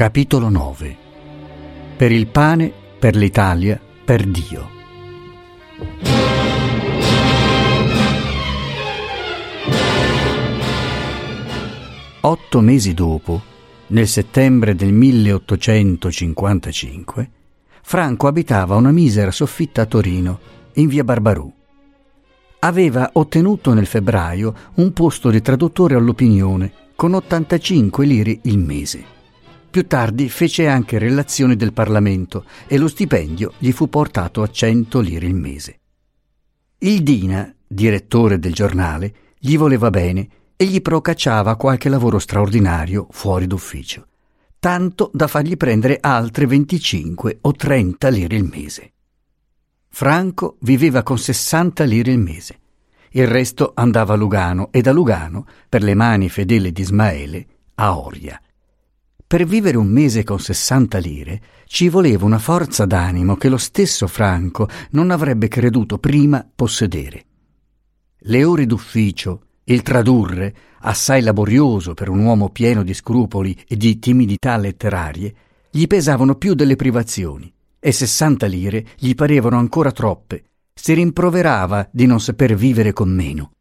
Capitolo 9 Per il pane, per l'Italia, per Dio. Otto mesi dopo, nel settembre del 1855, Franco abitava una misera soffitta a Torino, in via Barbarù. Aveva ottenuto nel febbraio un posto di traduttore all'opinione con 85 lire il mese. Più tardi fece anche relazioni del Parlamento e lo stipendio gli fu portato a 100 lire il mese. Il Dina, direttore del giornale, gli voleva bene e gli procacciava qualche lavoro straordinario fuori d'ufficio, tanto da fargli prendere altre 25 o 30 lire il mese. Franco viveva con 60 lire il mese. Il resto andava a Lugano e da Lugano, per le mani fedeli di Ismaele, a Oria. Per vivere un mese con 60 lire ci voleva una forza d'animo che lo stesso Franco non avrebbe creduto prima possedere. Le ore d'ufficio, il tradurre, assai laborioso per un uomo pieno di scrupoli e di timidità letterarie, gli pesavano più delle privazioni e 60 lire gli parevano ancora troppe. Si rimproverava di non saper vivere con meno.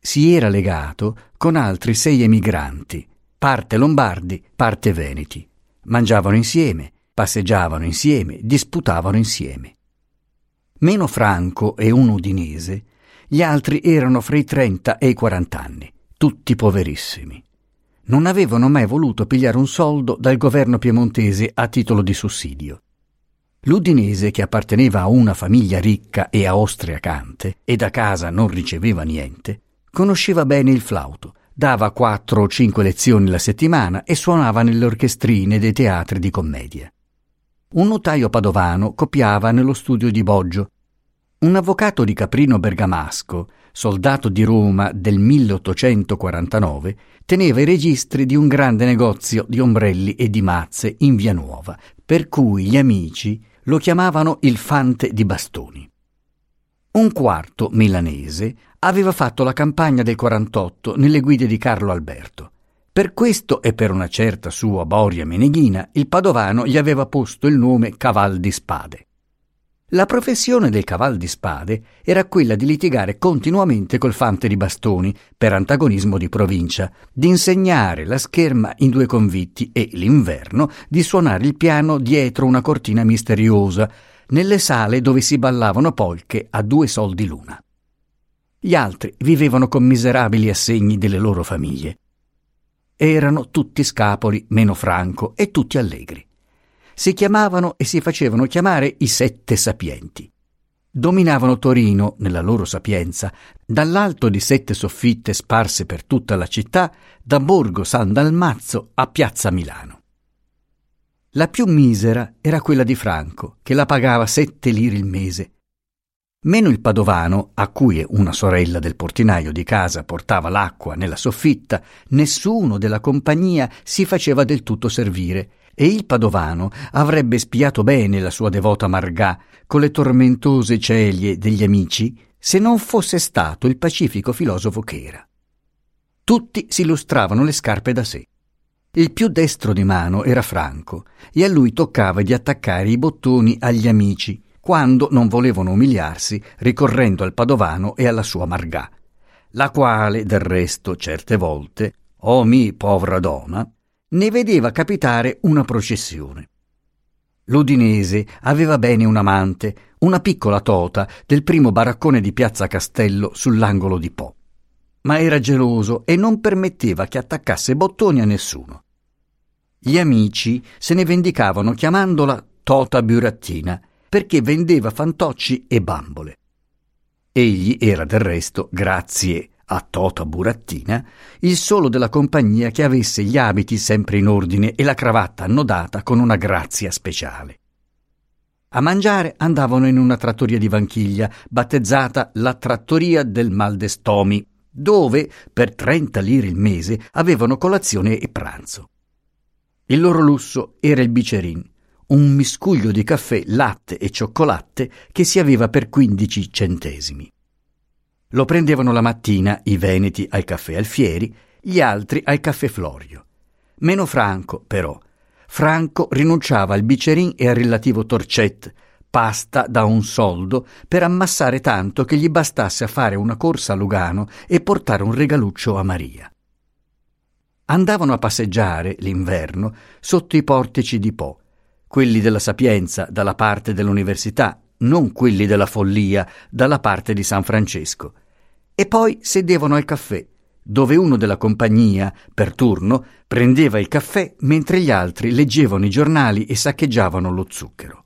Si era legato con altri sei emigranti parte lombardi, parte veneti. Mangiavano insieme, passeggiavano insieme, disputavano insieme. Meno Franco e un udinese, gli altri erano fra i 30 e i 40 anni, tutti poverissimi. Non avevano mai voluto pigliare un soldo dal governo piemontese a titolo di sussidio. L'udinese, che apparteneva a una famiglia ricca e austriacante e da casa non riceveva niente, conosceva bene il flauto dava quattro o cinque lezioni la settimana e suonava nelle orchestrine dei teatri di commedia. Un notaio padovano copiava nello studio di Boggio. Un avvocato di Caprino Bergamasco, soldato di Roma del 1849, teneva i registri di un grande negozio di ombrelli e di mazze in Via Nuova, per cui gli amici lo chiamavano il fante di bastoni. Un quarto milanese aveva fatto la campagna del 48 nelle guide di Carlo Alberto. Per questo e per una certa sua boria meneghina, il padovano gli aveva posto il nome Caval di Spade. La professione del caval di spade era quella di litigare continuamente col fante di bastoni per antagonismo di provincia, di insegnare la scherma in due convitti e l'inverno di suonare il piano dietro una cortina misteriosa, nelle sale dove si ballavano polche a due soldi l'una. Gli altri vivevano con miserabili assegni delle loro famiglie. Erano tutti scapoli, meno Franco, e tutti allegri. Si chiamavano e si facevano chiamare i sette sapienti. Dominavano Torino, nella loro sapienza, dall'alto di sette soffitte sparse per tutta la città, da Borgo San Dalmazzo a Piazza Milano. La più misera era quella di Franco, che la pagava sette lire il mese. Meno il padovano, a cui una sorella del portinaio di casa portava l'acqua nella soffitta, nessuno della compagnia si faceva del tutto servire, e il padovano avrebbe spiato bene la sua devota Margà con le tormentose celie degli amici se non fosse stato il pacifico filosofo che era. Tutti si lustravano le scarpe da sé. Il più destro di mano era Franco e a lui toccava di attaccare i bottoni agli amici quando non volevano umiliarsi ricorrendo al padovano e alla sua Margà, la quale, del resto, certe volte, oh mi povera donna, ne vedeva capitare una processione. L'Udinese aveva bene un amante, una piccola tota del primo baraccone di Piazza Castello sull'angolo di Po ma era geloso e non permetteva che attaccasse bottoni a nessuno. Gli amici se ne vendicavano chiamandola Tota Burattina perché vendeva fantocci e bambole. Egli era del resto, grazie a Tota Burattina, il solo della compagnia che avesse gli abiti sempre in ordine e la cravatta annodata con una grazia speciale. A mangiare andavano in una trattoria di Vanchiglia, battezzata la Trattoria del Mal de Stomi, dove per 30 lire il mese avevano colazione e pranzo. Il loro lusso era il bicerin, un miscuglio di caffè, latte e cioccolatte che si aveva per 15 centesimi. Lo prendevano la mattina i veneti al caffè Alfieri, gli altri al caffè Florio. Meno Franco, però. Franco rinunciava al bicerin e al relativo torcet, pasta da un soldo, per ammassare tanto che gli bastasse a fare una corsa a Lugano e portare un regaluccio a Maria. Andavano a passeggiare, l'inverno, sotto i portici di Po, quelli della Sapienza dalla parte dell'università, non quelli della follia dalla parte di San Francesco. E poi sedevano al caffè, dove uno della compagnia, per turno, prendeva il caffè mentre gli altri leggevano i giornali e saccheggiavano lo zucchero.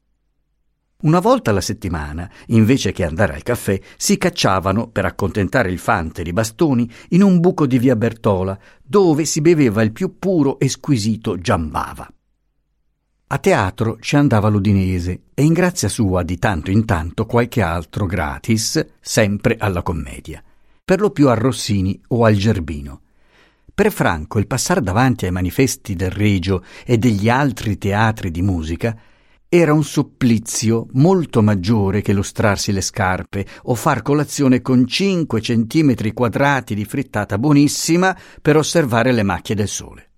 Una volta alla settimana, invece che andare al caffè, si cacciavano, per accontentare il fante di bastoni, in un buco di via Bertola, dove si beveva il più puro e squisito giambava. A teatro ci andava l'Udinese e in grazia sua di tanto in tanto qualche altro gratis, sempre alla commedia, per lo più a Rossini o al Gerbino. Per Franco il passare davanti ai manifesti del Regio e degli altri teatri di musica era un supplizio molto maggiore che lustrarsi le scarpe o far colazione con cinque centimetri quadrati di frittata buonissima per osservare le macchie del sole.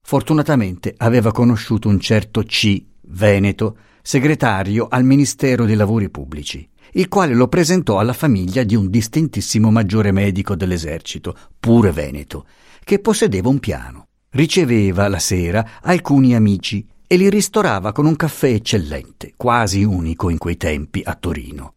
Fortunatamente aveva conosciuto un certo C. Veneto, segretario al Ministero dei Lavori Pubblici, il quale lo presentò alla famiglia di un distintissimo maggiore medico dell'esercito, pure Veneto, che possedeva un piano. Riceveva la sera alcuni amici e li ristorava con un caffè eccellente, quasi unico in quei tempi a Torino.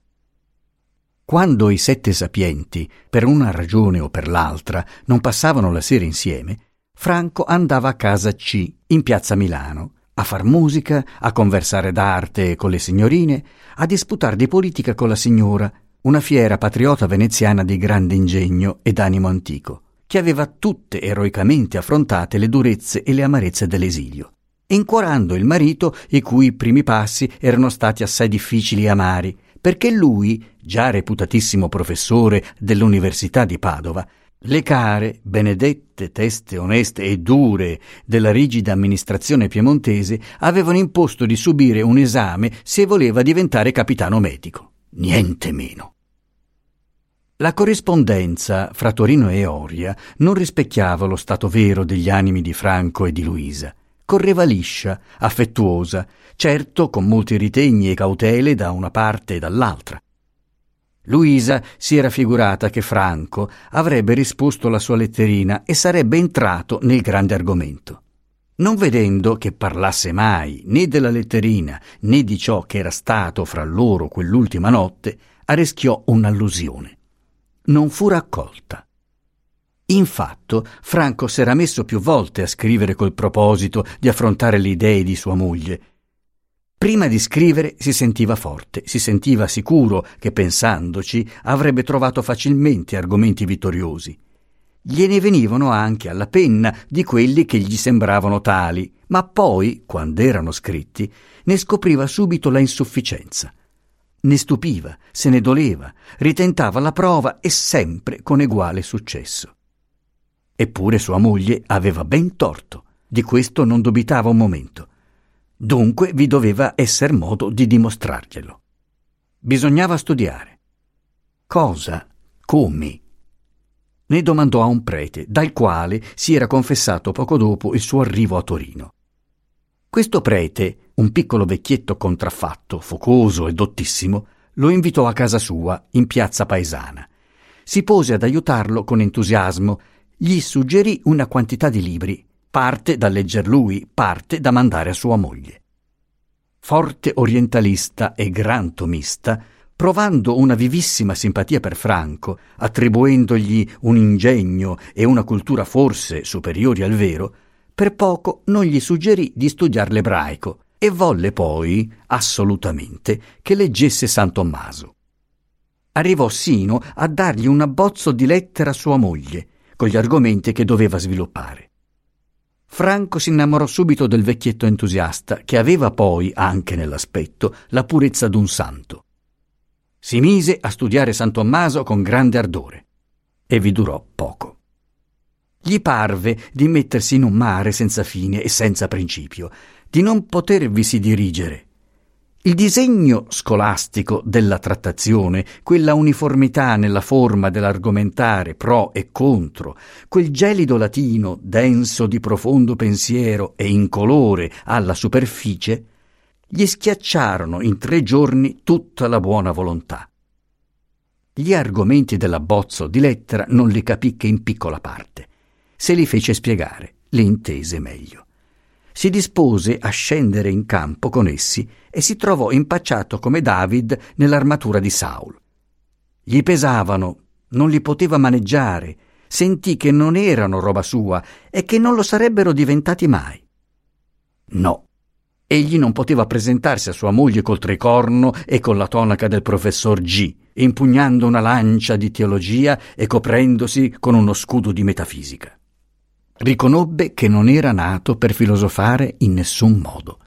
Quando i sette sapienti, per una ragione o per l'altra, non passavano la sera insieme, Franco andava a casa C, in piazza Milano, a far musica, a conversare d'arte con le signorine, a disputare di politica con la signora, una fiera patriota veneziana di grande ingegno ed animo antico, che aveva tutte eroicamente affrontate le durezze e le amarezze dell'esilio incuorando il marito i cui primi passi erano stati assai difficili e amari, perché lui, già reputatissimo professore dell'Università di Padova, le care, benedette teste oneste e dure della rigida amministrazione piemontese avevano imposto di subire un esame se voleva diventare capitano medico. Niente meno. La corrispondenza fra Torino e Oria non rispecchiava lo stato vero degli animi di Franco e di Luisa correva liscia, affettuosa, certo con molti ritegni e cautele da una parte e dall'altra. Luisa si era figurata che Franco avrebbe risposto la sua letterina e sarebbe entrato nel grande argomento. Non vedendo che parlasse mai né della letterina né di ciò che era stato fra loro quell'ultima notte, arrischiò un'allusione. Non fu raccolta. Infatti, Franco s'era messo più volte a scrivere col proposito di affrontare le idee di sua moglie. Prima di scrivere si sentiva forte, si sentiva sicuro che pensandoci avrebbe trovato facilmente argomenti vittoriosi. Gliene venivano anche alla penna di quelli che gli sembravano tali, ma poi, quando erano scritti, ne scopriva subito la insufficienza. Ne stupiva, se ne doleva, ritentava la prova e sempre con eguale successo. Eppure sua moglie aveva ben torto, di questo non dubitava un momento. Dunque vi doveva esser modo di dimostrarglielo. Bisognava studiare. Cosa? Come? Ne domandò a un prete, dal quale si era confessato poco dopo il suo arrivo a Torino. Questo prete, un piccolo vecchietto contraffatto, focoso e dottissimo, lo invitò a casa sua, in piazza paesana. Si pose ad aiutarlo con entusiasmo gli suggerì una quantità di libri, parte da legger lui, parte da mandare a sua moglie. Forte orientalista e gran tomista, provando una vivissima simpatia per Franco, attribuendogli un ingegno e una cultura forse superiori al vero, per poco non gli suggerì di studiare l'ebraico e volle poi, assolutamente, che leggesse San Tommaso. Arrivò sino a dargli un abbozzo di lettera a sua moglie, con gli argomenti che doveva sviluppare. Franco si innamorò subito del vecchietto entusiasta, che aveva poi, anche nell'aspetto, la purezza d'un santo. Si mise a studiare San Tommaso con grande ardore e vi durò poco. Gli parve di mettersi in un mare senza fine e senza principio, di non potervisi dirigere. Il disegno scolastico della trattazione, quella uniformità nella forma dell'argomentare pro e contro, quel gelido latino denso di profondo pensiero e incolore alla superficie, gli schiacciarono in tre giorni tutta la buona volontà. Gli argomenti dell'abbozzo di lettera non li capì che in piccola parte. Se li fece spiegare, li intese meglio si dispose a scendere in campo con essi e si trovò impacciato come David nell'armatura di Saul. Gli pesavano, non li poteva maneggiare, sentì che non erano roba sua e che non lo sarebbero diventati mai. No, egli non poteva presentarsi a sua moglie col tricorno e con la tonaca del professor G, impugnando una lancia di teologia e coprendosi con uno scudo di metafisica. Riconobbe che non era nato per filosofare in nessun modo.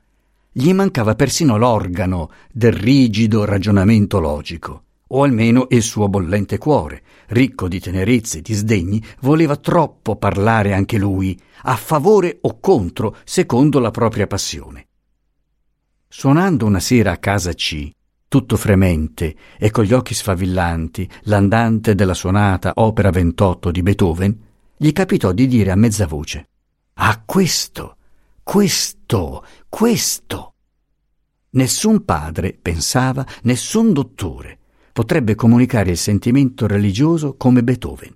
Gli mancava persino l'organo del rigido ragionamento logico, o almeno il suo bollente cuore, ricco di tenerezze e di sdegni, voleva troppo parlare anche lui, a favore o contro, secondo la propria passione. Suonando una sera a casa C, tutto fremente e con gli occhi sfavillanti, l'andante della suonata opera 28 di Beethoven, gli capitò di dire a mezza voce Ah, questo, questo, questo. Nessun padre, pensava, nessun dottore potrebbe comunicare il sentimento religioso come Beethoven.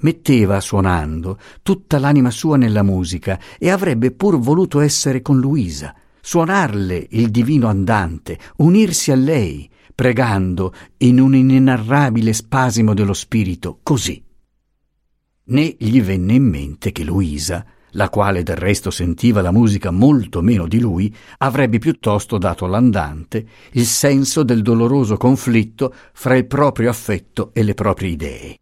Metteva, suonando, tutta l'anima sua nella musica e avrebbe pur voluto essere con Luisa, suonarle il divino andante, unirsi a lei, pregando in un inenarrabile spasimo dello spirito, così né gli venne in mente che Luisa, la quale del resto sentiva la musica molto meno di lui, avrebbe piuttosto dato all'andante il senso del doloroso conflitto fra il proprio affetto e le proprie idee.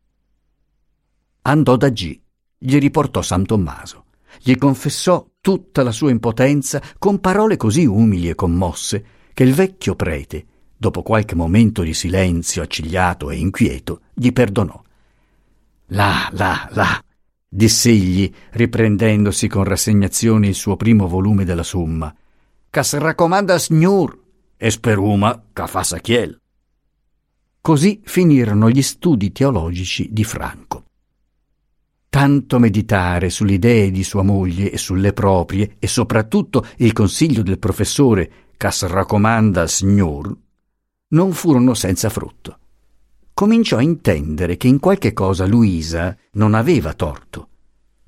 Andò da G, gli riportò San Tommaso, gli confessò tutta la sua impotenza con parole così umili e commosse che il vecchio prete, dopo qualche momento di silenzio accigliato e inquieto, gli perdonò Là, là, là, diss'egli, riprendendosi con rassegnazione il suo primo volume della Summa. Cas raccomanda signor, e speruma ca fa sachiel. Così finirono gli studi teologici di Franco. Tanto meditare sulle idee di sua moglie e sulle proprie, e soprattutto il consiglio del professore Cas raccomanda signor, non furono senza frutto cominciò a intendere che in qualche cosa Luisa non aveva torto.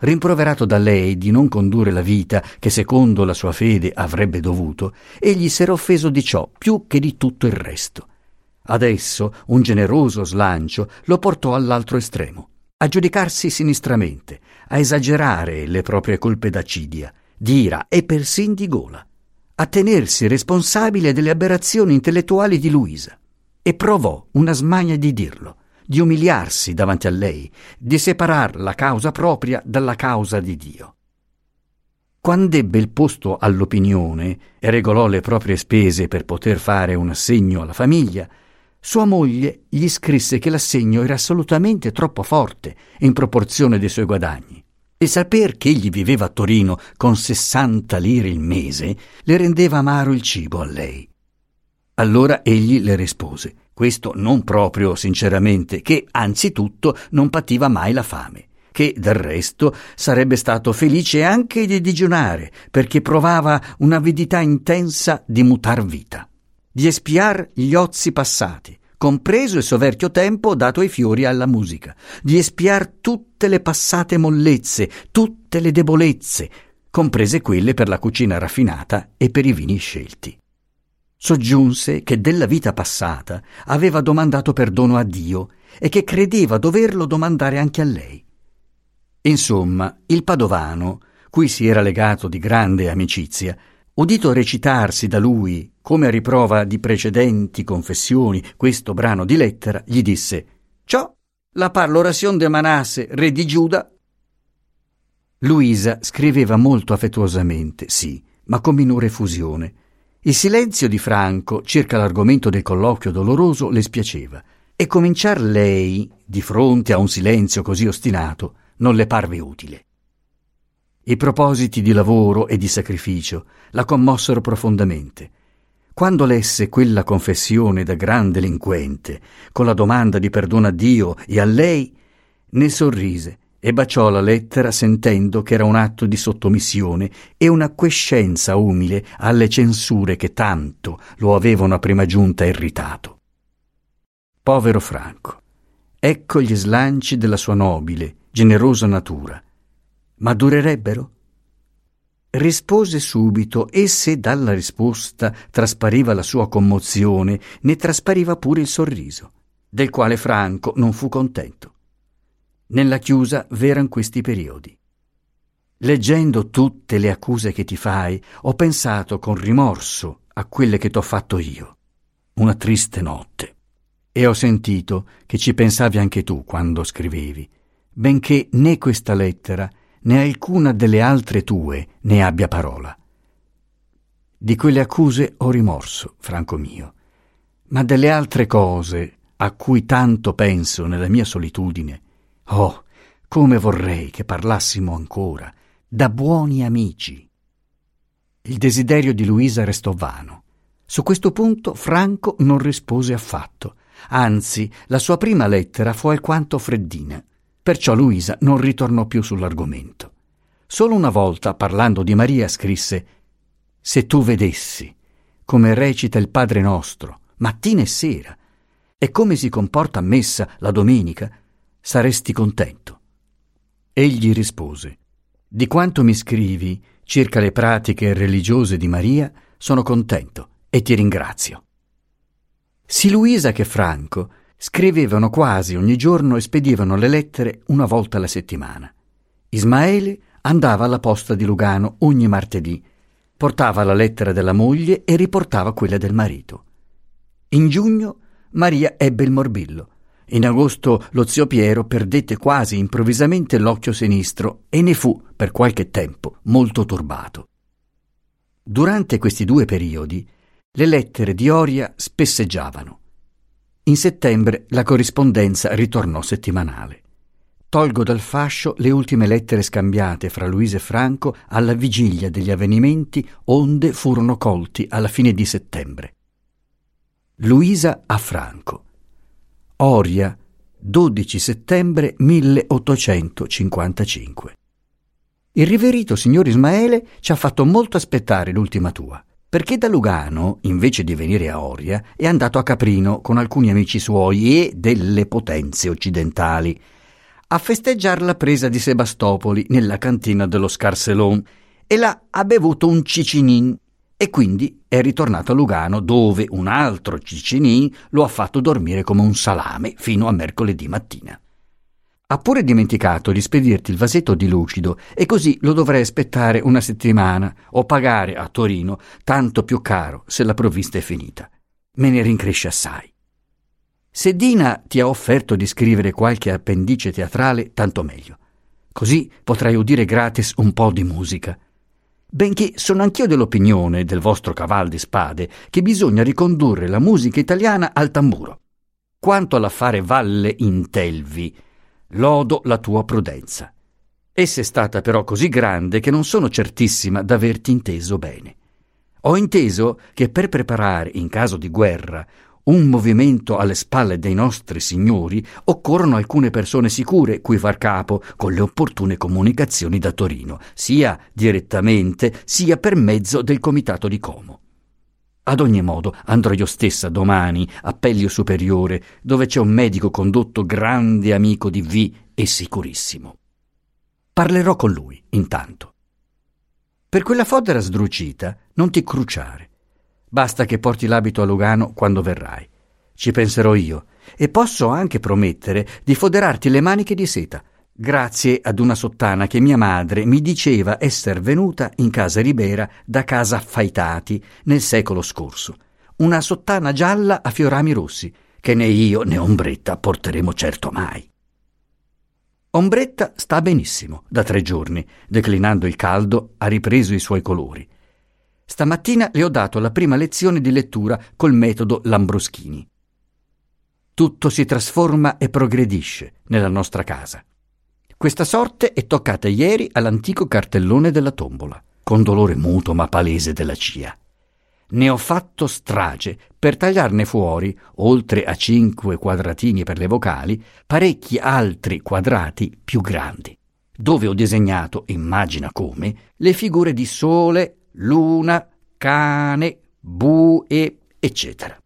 Rimproverato da lei di non condurre la vita che secondo la sua fede avrebbe dovuto, egli s'era offeso di ciò più che di tutto il resto. Adesso un generoso slancio lo portò all'altro estremo, a giudicarsi sinistramente, a esagerare le proprie colpe d'acidia, d'ira e persin di gola, a tenersi responsabile delle aberrazioni intellettuali di Luisa e provò una smania di dirlo, di umiliarsi davanti a lei, di separar la causa propria dalla causa di Dio. Quando ebbe il posto all'opinione e regolò le proprie spese per poter fare un assegno alla famiglia, sua moglie gli scrisse che l'assegno era assolutamente troppo forte in proporzione dei suoi guadagni. E saper che egli viveva a Torino con 60 lire il mese le rendeva amaro il cibo a lei. Allora egli le rispose, questo non proprio sinceramente, che anzitutto non pativa mai la fame, che del resto sarebbe stato felice anche di digiunare, perché provava un'avidità intensa di mutar vita, di espiar gli ozi passati, compreso il soverchio tempo dato ai fiori alla musica, di espiar tutte le passate mollezze, tutte le debolezze, comprese quelle per la cucina raffinata e per i vini scelti soggiunse che della vita passata aveva domandato perdono a Dio e che credeva doverlo domandare anche a lei. Insomma, il padovano, cui si era legato di grande amicizia, udito recitarsi da lui, come a riprova di precedenti confessioni, questo brano di lettera, gli disse Ciò la parlo orazione de Manasse, re di Giuda. Luisa scriveva molto affettuosamente, sì, ma con minore effusione, il silenzio di Franco circa l'argomento del colloquio doloroso le spiaceva e cominciar lei, di fronte a un silenzio così ostinato, non le parve utile. I propositi di lavoro e di sacrificio la commossero profondamente. Quando lesse quella confessione da gran delinquente, con la domanda di perdono a Dio e a lei, ne sorrise e baciò la lettera sentendo che era un atto di sottomissione e una quiescenza umile alle censure che tanto lo avevano a prima giunta irritato. Povero Franco, ecco gli slanci della sua nobile, generosa natura. Ma durerebbero? Rispose subito e se dalla risposta traspariva la sua commozione, ne traspariva pure il sorriso, del quale Franco non fu contento. Nella chiusa v'eran questi periodi. Leggendo tutte le accuse che ti fai, ho pensato con rimorso a quelle che t'ho fatto io. Una triste notte. E ho sentito che ci pensavi anche tu quando scrivevi, benché né questa lettera né alcuna delle altre tue ne abbia parola. Di quelle accuse ho rimorso, Franco mio, ma delle altre cose a cui tanto penso nella mia solitudine, oh, come vorrei che parlassimo ancora, da buoni amici. Il desiderio di Luisa restò vano. Su questo punto Franco non rispose affatto, anzi la sua prima lettera fu alquanto freddina. Perciò Luisa non ritornò più sull'argomento. Solo una volta, parlando di Maria, scrisse Se tu vedessi come recita il Padre nostro, mattina e sera, e come si comporta a messa la domenica, saresti contento. Egli rispose Di quanto mi scrivi circa le pratiche religiose di Maria, sono contento e ti ringrazio. Sì Luisa che Franco Scrivevano quasi ogni giorno e spedivano le lettere una volta alla settimana. Ismaele andava alla posta di Lugano ogni martedì, portava la lettera della moglie e riportava quella del marito. In giugno Maria ebbe il morbillo. In agosto lo zio Piero perdette quasi improvvisamente l'occhio sinistro e ne fu, per qualche tempo, molto turbato. Durante questi due periodi, le lettere di Oria spesseggiavano. In settembre la corrispondenza ritornò settimanale. Tolgo dal fascio le ultime lettere scambiate fra Luisa e Franco alla vigilia degli avvenimenti onde furono colti alla fine di settembre. Luisa a Franco. Oria, 12 settembre 1855. Il riverito signor Ismaele ci ha fatto molto aspettare l'ultima tua perché da Lugano, invece di venire a Oria, è andato a Caprino con alcuni amici suoi e delle potenze occidentali a festeggiare la presa di Sebastopoli nella cantina dello Scarselon e là ha bevuto un cicinin e quindi è ritornato a Lugano dove un altro cicinin lo ha fatto dormire come un salame fino a mercoledì mattina. Ha pure dimenticato di spedirti il vasetto di lucido e così lo dovrai aspettare una settimana o pagare a Torino tanto più caro se la provvista è finita. Me ne rincresce assai. Se Dina ti ha offerto di scrivere qualche appendice teatrale, tanto meglio. Così potrai udire gratis un po' di musica. Benché sono anch'io dell'opinione del vostro caval di spade che bisogna ricondurre la musica italiana al tamburo. Quanto all'affare Valle Intelvi, lodo la tua prudenza. Essa è stata però così grande che non sono certissima d'averti inteso bene. Ho inteso che per preparare, in caso di guerra, un movimento alle spalle dei nostri signori, occorrono alcune persone sicure cui far capo con le opportune comunicazioni da Torino, sia direttamente sia per mezzo del comitato di Como. Ad ogni modo andrò io stessa domani a Pellio Superiore, dove c'è un medico condotto grande amico di V e sicurissimo. Parlerò con lui, intanto. Per quella fodera sdrucita non ti cruciare. Basta che porti l'abito a Lugano quando verrai. Ci penserò io e posso anche promettere di foderarti le maniche di seta, grazie ad una sottana che mia madre mi diceva esser venuta in casa Ribera da casa Faitati nel secolo scorso. Una sottana gialla a fiorami rossi, che né io né Ombretta porteremo certo mai. Ombretta sta benissimo da tre giorni, declinando il caldo, ha ripreso i suoi colori. Stamattina le ho dato la prima lezione di lettura col metodo Lambroschini. Tutto si trasforma e progredisce nella nostra casa. Questa sorte è toccata ieri all'antico cartellone della tombola, con dolore muto ma palese della CIA. ne ho fatto strage per tagliarne fuori, oltre a cinque quadratini per le vocali, parecchi altri quadrati più grandi, dove ho disegnato, immagina come, le figure di sole, luna, cane, bue, eccetera.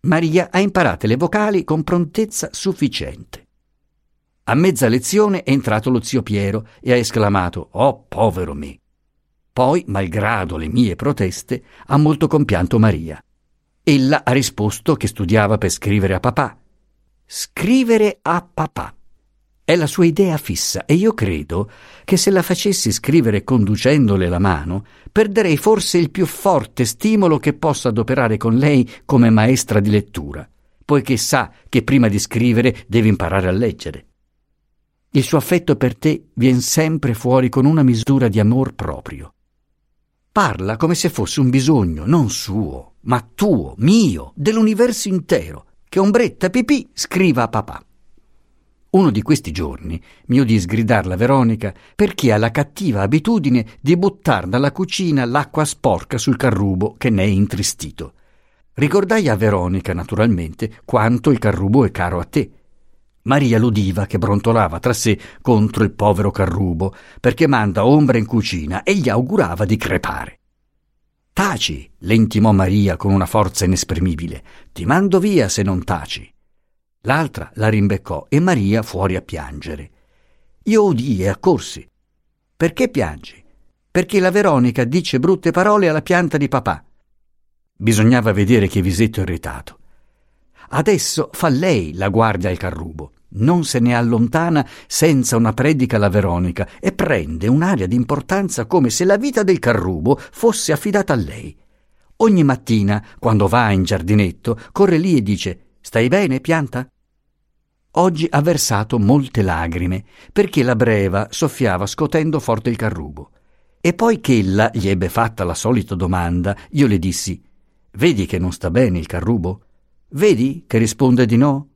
Maria ha imparato le vocali con prontezza sufficiente. A mezza lezione è entrato lo zio Piero e ha esclamato Oh, povero me! Poi, malgrado le mie proteste, ha molto compianto Maria. Ella ha risposto che studiava per scrivere a papà. Scrivere a papà. È la sua idea fissa e io credo che se la facessi scrivere conducendole la mano, perderei forse il più forte stimolo che possa adoperare con lei come maestra di lettura, poiché sa che prima di scrivere deve imparare a leggere. Il suo affetto per te viene sempre fuori con una misura di amor proprio. Parla come se fosse un bisogno non suo, ma tuo, mio, dell'universo intero, che ombretta pipì scriva a papà. Uno di questi giorni mi udì sgridarla Veronica perché ha la cattiva abitudine di buttar dalla cucina l'acqua sporca sul carrubo che ne è intristito. Ricordai a Veronica, naturalmente, quanto il carrubo è caro a te Maria l'udiva che brontolava tra sé contro il povero Carrubo, perché manda ombra in cucina e gli augurava di crepare. Taci, le intimò Maria con una forza inesprimibile. Ti mando via se non taci. L'altra la rimbeccò e Maria fuori a piangere. Io udii e accorsi. Perché piangi? Perché la Veronica dice brutte parole alla pianta di papà. Bisognava vedere che visetto irritato. Adesso fa lei la guardia al carrubo non se ne allontana senza una predica alla Veronica e prende un'aria di importanza come se la vita del carrubo fosse affidata a lei. Ogni mattina, quando va in giardinetto, corre lì e dice Stai bene, pianta? Oggi ha versato molte lagrime, perché la breva soffiava scotendo forte il carrubo. E poi che ella gli ebbe fatta la solita domanda, io le dissi Vedi che non sta bene il carrubo? Vedi che risponde di no?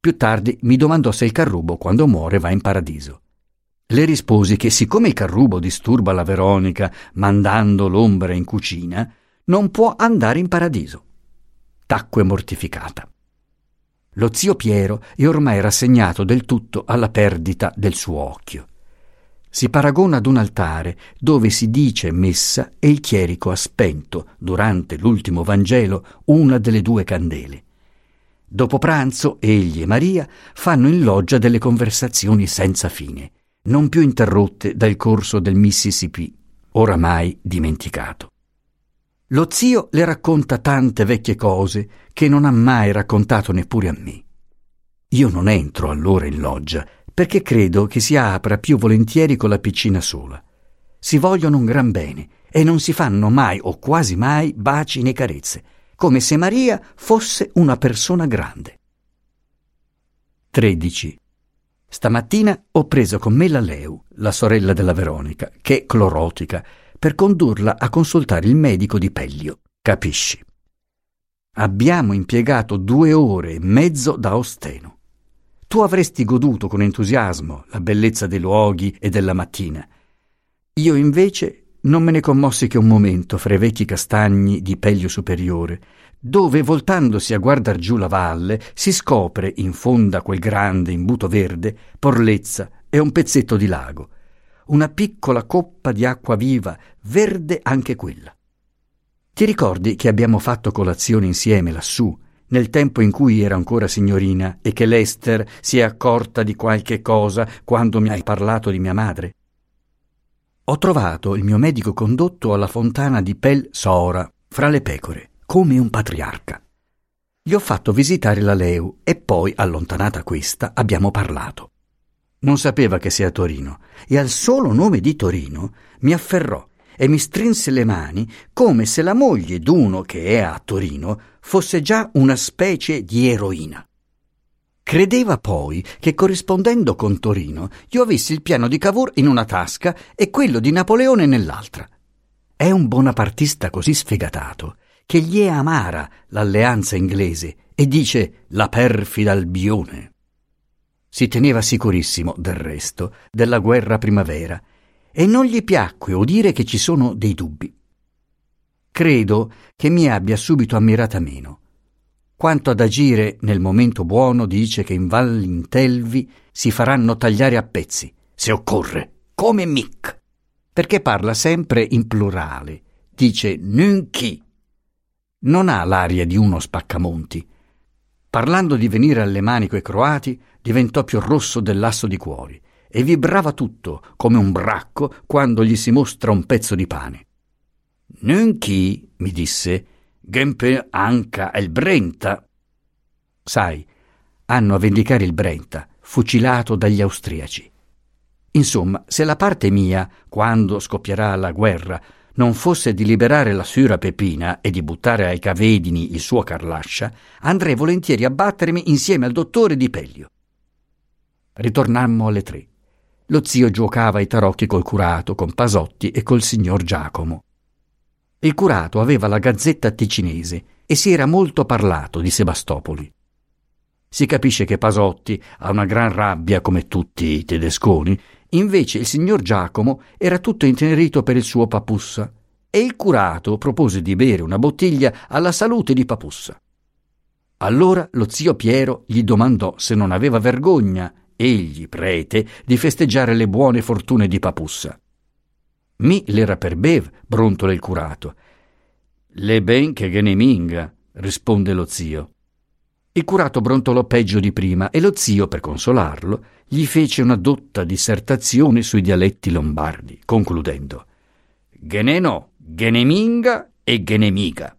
Più tardi mi domandò se il carrubo quando muore va in paradiso. Le risposi che siccome il carrubo disturba la Veronica mandando l'ombra in cucina, non può andare in paradiso. Tacque mortificata. Lo zio Piero è ormai rassegnato del tutto alla perdita del suo occhio. Si paragona ad un altare dove si dice messa e il chierico ha spento, durante l'ultimo Vangelo, una delle due candele. Dopo pranzo egli e Maria fanno in loggia delle conversazioni senza fine, non più interrotte dal corso del Mississippi, oramai dimenticato. Lo zio le racconta tante vecchie cose che non ha mai raccontato neppure a me. Io non entro allora in loggia perché credo che si apra più volentieri con la piccina sola. Si vogliono un gran bene e non si fanno mai o quasi mai baci né carezze come se Maria fosse una persona grande. 13. Stamattina ho preso con me la Leu, la sorella della Veronica, che è clorotica, per condurla a consultare il medico di Peglio. Capisci? Abbiamo impiegato due ore e mezzo da Osteno. Tu avresti goduto con entusiasmo la bellezza dei luoghi e della mattina. Io invece non me ne commossi che un momento fra i vecchi castagni di Peglio Superiore, dove, voltandosi a guardar giù la valle, si scopre, in fondo a quel grande imbuto verde, Porlezza e un pezzetto di lago, una piccola coppa di acqua viva, verde anche quella. Ti ricordi che abbiamo fatto colazione insieme lassù, nel tempo in cui era ancora signorina e che l'Ester si è accorta di qualche cosa quando mi hai parlato di mia madre? Ho trovato il mio medico condotto alla fontana di Pel Sora, fra le pecore, come un patriarca. Gli ho fatto visitare la Leu e poi, allontanata questa, abbiamo parlato. Non sapeva che sia Torino e al solo nome di Torino mi afferrò e mi strinse le mani come se la moglie d'uno che è a Torino fosse già una specie di eroina. Credeva poi che corrispondendo con Torino io avessi il piano di Cavour in una tasca e quello di Napoleone nell'altra. È un bonapartista così sfegatato che gli è amara l'alleanza inglese e dice la perfida Albione. Si teneva sicurissimo, del resto, della guerra primavera e non gli piacque udire che ci sono dei dubbi. credo che mi abbia subito ammirata meno. Quanto ad agire nel momento buono, dice che in Vallintelvi si faranno tagliare a pezzi, se occorre, come Mick, perché parla sempre in plurale, dice nunchi. Non ha l'aria di uno spaccamonti. Parlando di venire alle mani coi croati, diventò più rosso dell'asso di cuori e vibrava tutto come un bracco quando gli si mostra un pezzo di pane. Nunchi, mi disse, Gempe anca il Brenta. Sai, hanno a vendicare il Brenta, fucilato dagli austriaci. Insomma, se la parte mia, quando scoppierà la guerra, non fosse di liberare la sura Pepina e di buttare ai cavedini il suo Carlascia, andrei volentieri a battermi insieme al dottore Di Peglio. Ritornammo alle tre. Lo zio giocava ai tarocchi col curato, con Pasotti e col signor Giacomo. Il curato aveva la gazzetta ticinese e si era molto parlato di Sebastopoli. Si capisce che Pasotti ha una gran rabbia come tutti i tedesconi, invece il signor Giacomo era tutto intenerito per il suo Papussa e il curato propose di bere una bottiglia alla salute di Papussa. Allora lo zio Piero gli domandò se non aveva vergogna, egli prete, di festeggiare le buone fortune di Papussa. Mi l'era per bev, brontola il curato. Le ben che geneminga, risponde lo zio. Il curato brontolò peggio di prima e lo zio, per consolarlo, gli fece una dotta dissertazione sui dialetti lombardi, concludendo Geneno, geneminga e genemiga.